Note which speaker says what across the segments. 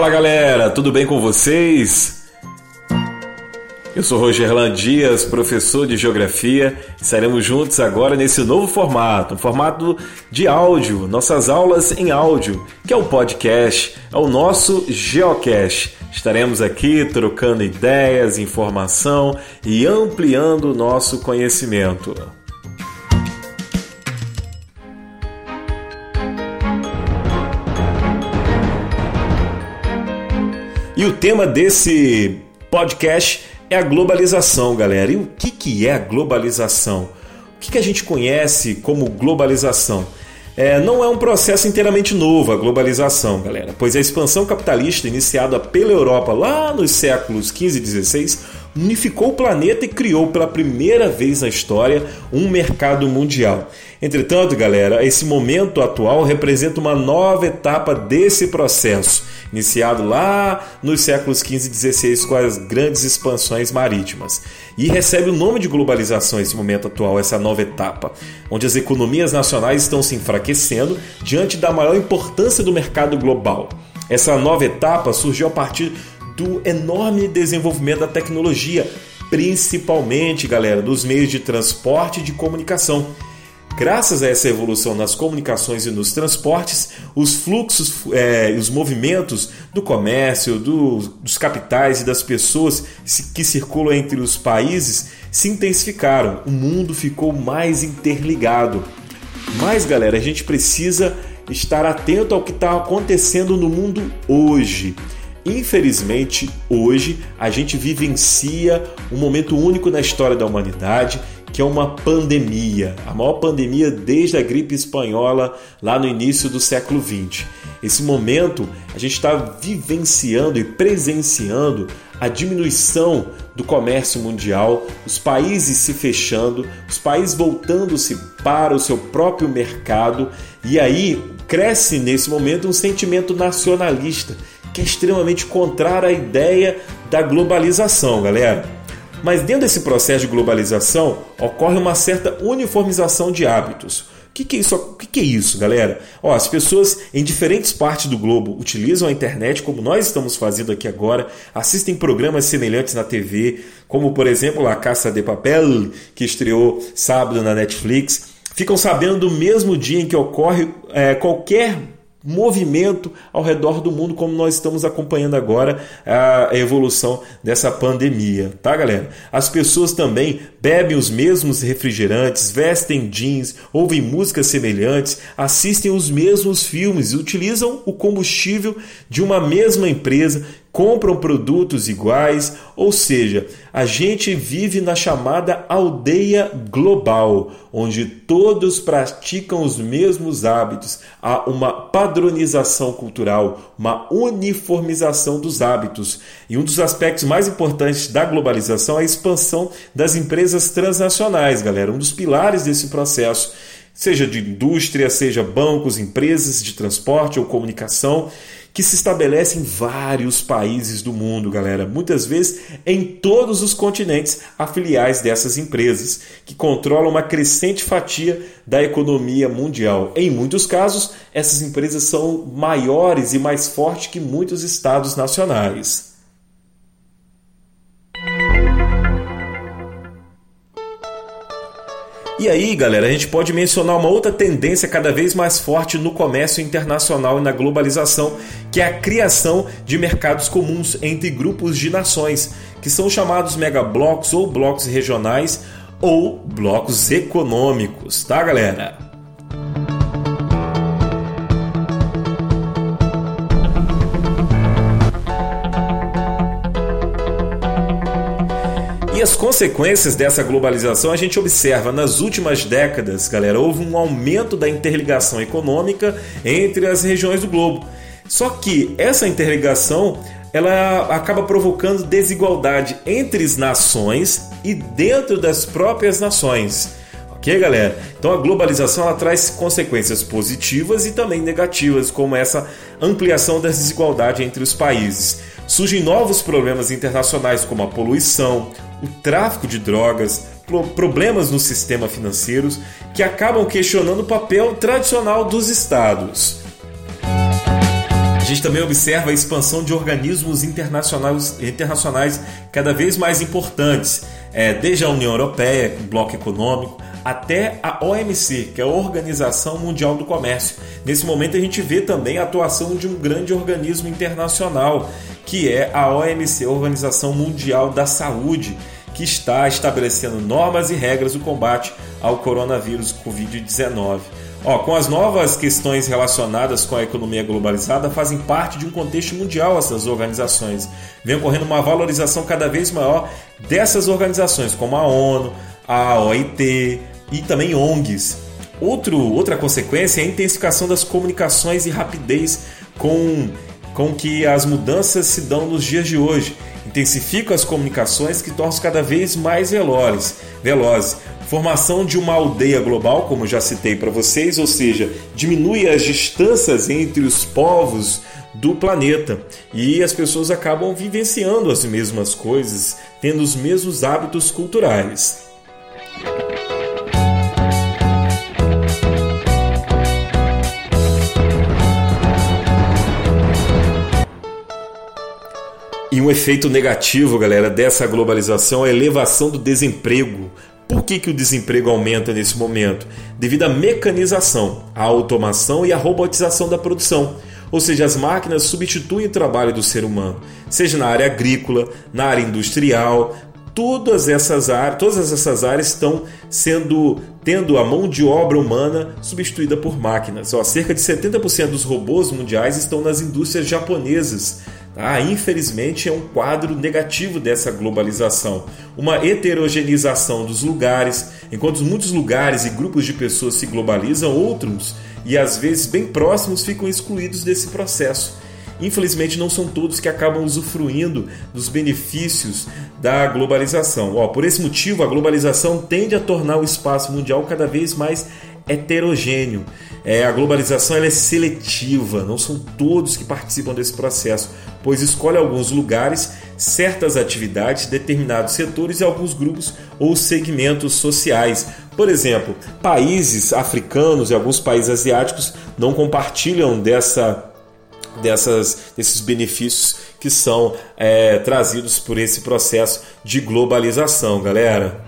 Speaker 1: Fala galera, tudo bem com vocês? Eu sou Roger Dias, professor de Geografia. Estaremos juntos agora nesse novo formato, um formato de áudio, nossas aulas em áudio, que é o podcast, é o nosso Geocast. Estaremos aqui trocando ideias, informação e ampliando o nosso conhecimento. Tema desse podcast é a globalização, galera. E o que, que é a globalização? O que, que a gente conhece como globalização? É, não é um processo inteiramente novo a globalização, galera, pois a expansão capitalista iniciada pela Europa lá nos séculos XV e XVI unificou o planeta e criou pela primeira vez na história um mercado mundial. Entretanto, galera, esse momento atual representa uma nova etapa desse processo, iniciado lá nos séculos XV e XVI com as grandes expansões marítimas. E recebe o nome de globalização esse momento atual, essa nova etapa, onde as economias nacionais estão se enfraquecendo diante da maior importância do mercado global. Essa nova etapa surgiu a partir do enorme desenvolvimento da tecnologia, principalmente, galera, dos meios de transporte e de comunicação. Graças a essa evolução nas comunicações e nos transportes, os fluxos e é, os movimentos do comércio, do, dos capitais e das pessoas que circulam entre os países se intensificaram. O mundo ficou mais interligado. Mas, galera, a gente precisa estar atento ao que está acontecendo no mundo hoje. Infelizmente, hoje a gente vivencia um momento único na história da humanidade, que é uma pandemia, a maior pandemia desde a gripe espanhola lá no início do século XX. Esse momento a gente está vivenciando e presenciando a diminuição do comércio mundial, os países se fechando, os países voltando-se para o seu próprio mercado, e aí cresce nesse momento um sentimento nacionalista que é extremamente contrário à ideia da globalização, galera. Mas dentro desse processo de globalização ocorre uma certa uniformização de hábitos. O que, que, é isso? Que, que é isso, galera? Ó, as pessoas em diferentes partes do globo utilizam a internet, como nós estamos fazendo aqui agora, assistem programas semelhantes na TV, como por exemplo a Caça de Papel, que estreou sábado na Netflix. Ficam sabendo do mesmo dia em que ocorre é, qualquer movimento ao redor do mundo, como nós estamos acompanhando agora a evolução dessa pandemia, tá, galera? As pessoas também bebem os mesmos refrigerantes, vestem jeans, ouvem músicas semelhantes, assistem os mesmos filmes e utilizam o combustível de uma mesma empresa compram produtos iguais, ou seja, a gente vive na chamada aldeia global, onde todos praticam os mesmos hábitos, há uma padronização cultural, uma uniformização dos hábitos. E um dos aspectos mais importantes da globalização é a expansão das empresas transnacionais, galera, um dos pilares desse processo seja de indústria, seja bancos, empresas de transporte ou comunicação que se estabelece em vários países do mundo, galera. Muitas vezes em todos os continentes há filiais dessas empresas, que controlam uma crescente fatia da economia mundial. Em muitos casos, essas empresas são maiores e mais fortes que muitos estados nacionais. E aí, galera, a gente pode mencionar uma outra tendência cada vez mais forte no comércio internacional e na globalização, que é a criação de mercados comuns entre grupos de nações, que são chamados megablocos ou blocos regionais ou blocos econômicos, tá, galera? As consequências dessa globalização a gente observa nas últimas décadas, galera, houve um aumento da interligação econômica entre as regiões do globo. Só que essa interligação ela acaba provocando desigualdade entre as nações e dentro das próprias nações. Ok, galera? Então a globalização ela traz consequências positivas e também negativas, como essa ampliação da desigualdade entre os países. Surgem novos problemas internacionais como a poluição, o tráfico de drogas, problemas no sistema financeiro que acabam questionando o papel tradicional dos estados. gente também observa a expansão de organismos internacionais, internacionais cada vez mais importantes, é, desde a União Europeia, o Bloco Econômico, até a OMC, que é a Organização Mundial do Comércio. Nesse momento a gente vê também a atuação de um grande organismo internacional, que é a OMC, Organização Mundial da Saúde, que está estabelecendo normas e regras do combate ao coronavírus Covid-19. Ó, com as novas questões relacionadas com a economia globalizada, fazem parte de um contexto mundial essas organizações. Vem ocorrendo uma valorização cada vez maior dessas organizações, como a ONU, a OIT e também ONGs. Outro, outra consequência é a intensificação das comunicações e rapidez com, com que as mudanças se dão nos dias de hoje. Intensifica as comunicações que tornam cada vez mais velozes, velozes. Formação de uma aldeia global, como já citei para vocês, ou seja, diminui as distâncias entre os povos do planeta e as pessoas acabam vivenciando as mesmas coisas, tendo os mesmos hábitos culturais. E um efeito negativo, galera, dessa globalização é a elevação do desemprego. Por que, que o desemprego aumenta nesse momento? Devido à mecanização, à automação e à robotização da produção. Ou seja, as máquinas substituem o trabalho do ser humano, seja na área agrícola, na área industrial, todas essas áreas, todas essas áreas estão sendo tendo a mão de obra humana substituída por máquinas. Ó, cerca de 70% dos robôs mundiais estão nas indústrias japonesas. Ah, infelizmente é um quadro negativo dessa globalização, uma heterogeneização dos lugares, enquanto muitos lugares e grupos de pessoas se globalizam, outros e às vezes bem próximos ficam excluídos desse processo. Infelizmente, não são todos que acabam usufruindo dos benefícios da globalização. Ó, por esse motivo, a globalização tende a tornar o espaço mundial cada vez mais heterogêneo. É, a globalização é seletiva, não são todos que participam desse processo, pois escolhe alguns lugares, certas atividades, determinados setores e alguns grupos ou segmentos sociais. Por exemplo, países africanos e alguns países asiáticos não compartilham dessa dessas, desses benefícios que são é, trazidos por esse processo de globalização, galera.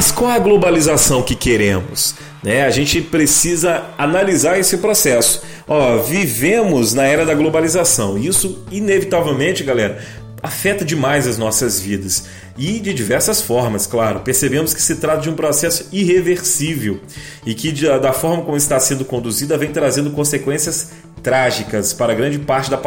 Speaker 1: Mas qual é a globalização que queremos? Né? A gente precisa analisar esse processo. Ó, vivemos na era da globalização. Isso, inevitavelmente, galera, afeta demais as nossas vidas e de diversas formas, claro. Percebemos que se trata de um processo irreversível e que, da forma como está sendo conduzida, vem trazendo consequências trágicas para grande parte da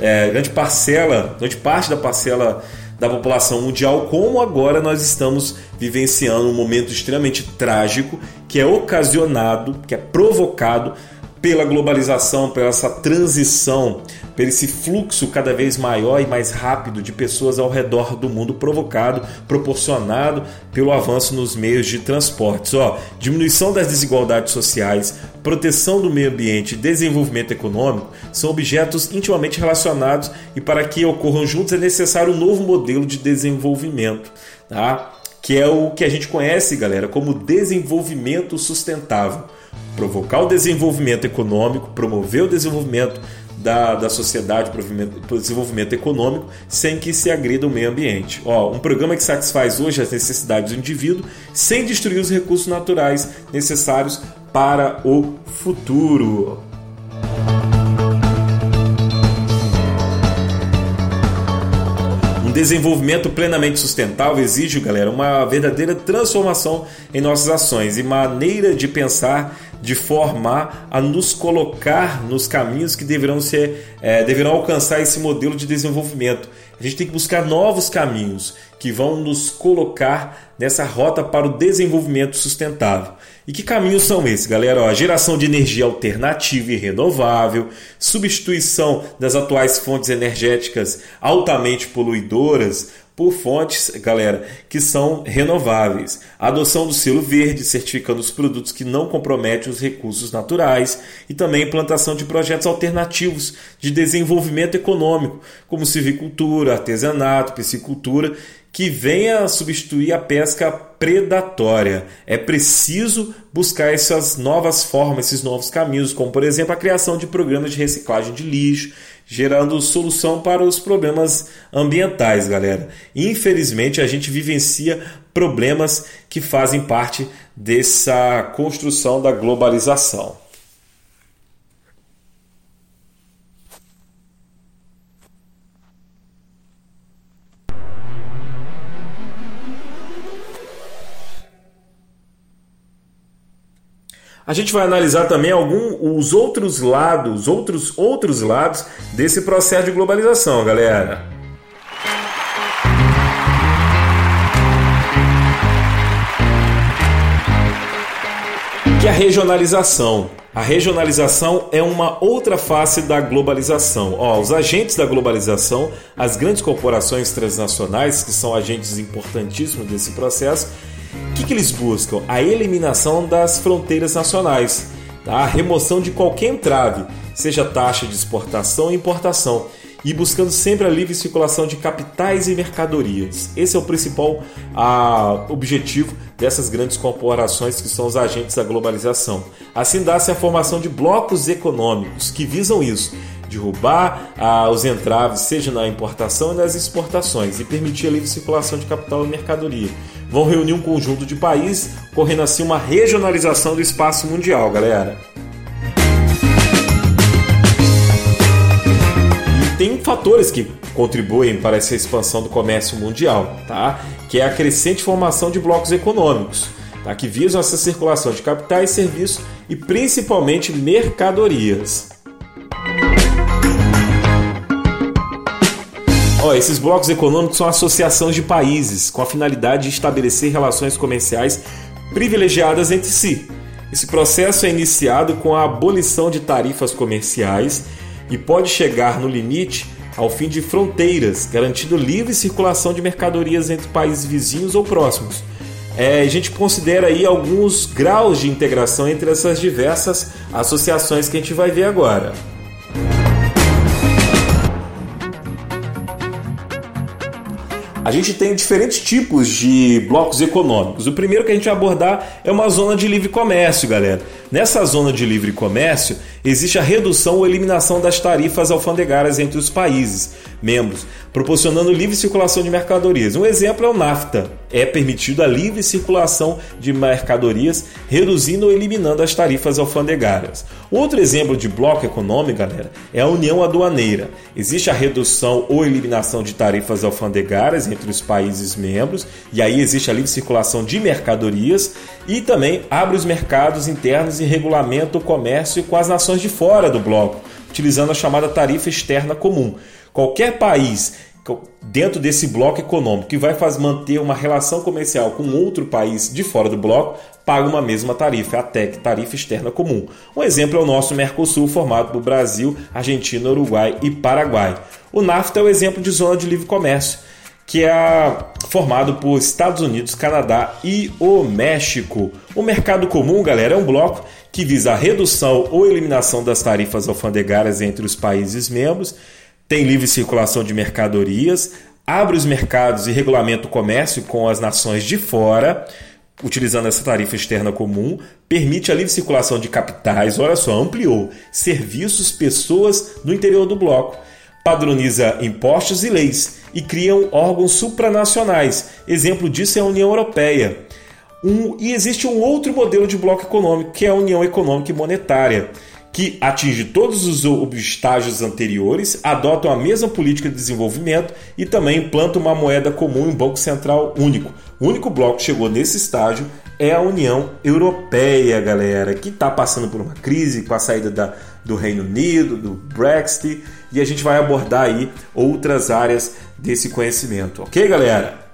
Speaker 1: é, grande parcela, grande parte da parcela da população mundial, como agora nós estamos vivenciando um momento extremamente trágico que é ocasionado, que é provocado pela globalização, pela essa transição, pelo esse fluxo cada vez maior e mais rápido de pessoas ao redor do mundo provocado, proporcionado pelo avanço nos meios de transportes. Ó, diminuição das desigualdades sociais, proteção do meio ambiente e desenvolvimento econômico são objetos intimamente relacionados e para que ocorram juntos é necessário um novo modelo de desenvolvimento, tá? que é o que a gente conhece, galera, como desenvolvimento sustentável provocar o desenvolvimento econômico, promover o desenvolvimento da, da sociedade, o desenvolvimento econômico, sem que se agrida o meio ambiente. Ó, um programa que satisfaz hoje as necessidades do indivíduo sem destruir os recursos naturais necessários para o futuro. Desenvolvimento plenamente sustentável exige, galera, uma verdadeira transformação em nossas ações e maneira de pensar de formar a nos colocar nos caminhos que deverão ser é, deverão alcançar esse modelo de desenvolvimento. A gente tem que buscar novos caminhos que vão nos colocar nessa rota para o desenvolvimento sustentável. E que caminhos são esses, galera? Ó, geração de energia alternativa e renovável, substituição das atuais fontes energéticas altamente poluidoras por fontes, galera, que são renováveis. A adoção do selo verde, certificando os produtos que não comprometem os recursos naturais e também implantação de projetos alternativos de desenvolvimento econômico, como silvicultura, artesanato, piscicultura, que venha substituir a pesca predatória. É preciso buscar essas novas formas, esses novos caminhos, como por exemplo a criação de programas de reciclagem de lixo, gerando solução para os problemas ambientais, galera. Infelizmente, a gente vivencia problemas que fazem parte dessa construção da globalização. A gente vai analisar também alguns os outros lados, outros outros lados desse processo de globalização, galera. Que a regionalização. A regionalização é uma outra face da globalização. Ó, os agentes da globalização, as grandes corporações transnacionais, que são agentes importantíssimos desse processo, o que, que eles buscam? A eliminação das fronteiras nacionais, tá? a remoção de qualquer entrave, seja taxa de exportação e importação, e buscando sempre a livre circulação de capitais e mercadorias. Esse é o principal a, objetivo dessas grandes corporações que são os agentes da globalização. Assim dá-se a formação de blocos econômicos que visam isso derrubar ah, os entraves, seja na importação e nas exportações, e permitir a livre circulação de capital e mercadoria. Vão reunir um conjunto de países, correndo assim uma regionalização do espaço mundial, galera. E tem fatores que contribuem para essa expansão do comércio mundial, tá? Que é a crescente formação de blocos econômicos, tá? Que visam essa circulação de capitais, serviços e principalmente mercadorias. Esses blocos econômicos são associações de países com a finalidade de estabelecer relações comerciais privilegiadas entre si. Esse processo é iniciado com a abolição de tarifas comerciais e pode chegar no limite ao fim de fronteiras, garantindo livre circulação de mercadorias entre países vizinhos ou próximos. É, a gente considera aí alguns graus de integração entre essas diversas associações que a gente vai ver agora. A gente tem diferentes tipos de blocos econômicos. O primeiro que a gente vai abordar é uma zona de livre comércio, galera. Nessa zona de livre comércio, existe a redução ou eliminação das tarifas alfandegárias entre os países membros, proporcionando livre circulação de mercadorias. Um exemplo é o NAFTA. É permitido a livre circulação de mercadorias, reduzindo ou eliminando as tarifas alfandegárias. Outro exemplo de bloco econômico, galera, é a União Aduaneira. Existe a redução ou eliminação de tarifas alfandegárias entre os países membros, e aí existe a livre circulação de mercadorias e também abre os mercados internos e regulamenta o comércio com as nações de fora do bloco, utilizando a chamada tarifa externa comum. Qualquer país dentro desse bloco econômico que vai fazer, manter uma relação comercial com outro país de fora do bloco paga uma mesma tarifa, a TEC, tarifa externa comum. Um exemplo é o nosso Mercosul, formado por Brasil, Argentina, Uruguai e Paraguai. O NAFTA é o exemplo de zona de livre comércio que é formado por Estados Unidos, Canadá e o México. O mercado comum, galera, é um bloco que visa a redução ou eliminação das tarifas alfandegárias entre os países membros, tem livre circulação de mercadorias, abre os mercados e regulamenta o comércio com as nações de fora, utilizando essa tarifa externa comum, permite a livre circulação de capitais, olha só, ampliou serviços, pessoas no interior do bloco padroniza impostos e leis e criam órgãos supranacionais. Exemplo disso é a União Europeia. Um, e existe um outro modelo de bloco econômico, que é a União Econômica e Monetária, que atinge todos os estágios anteriores, adotam a mesma política de desenvolvimento e também implanta uma moeda comum e um banco central único. O único bloco que chegou nesse estágio é a União Europeia, galera, que está passando por uma crise com a saída da, do Reino Unido, do Brexit e a gente vai abordar aí outras áreas desse conhecimento, ok, galera?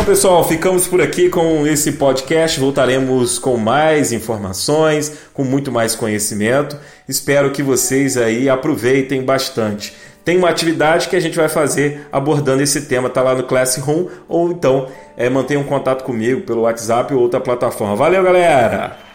Speaker 1: Então, pessoal, ficamos por aqui com esse podcast. Voltaremos com mais informações, com muito mais conhecimento. Espero que vocês aí aproveitem bastante. Tem uma atividade que a gente vai fazer abordando esse tema, tá lá no Classroom, ou então é, mantenha um contato comigo pelo WhatsApp ou outra plataforma. Valeu, galera!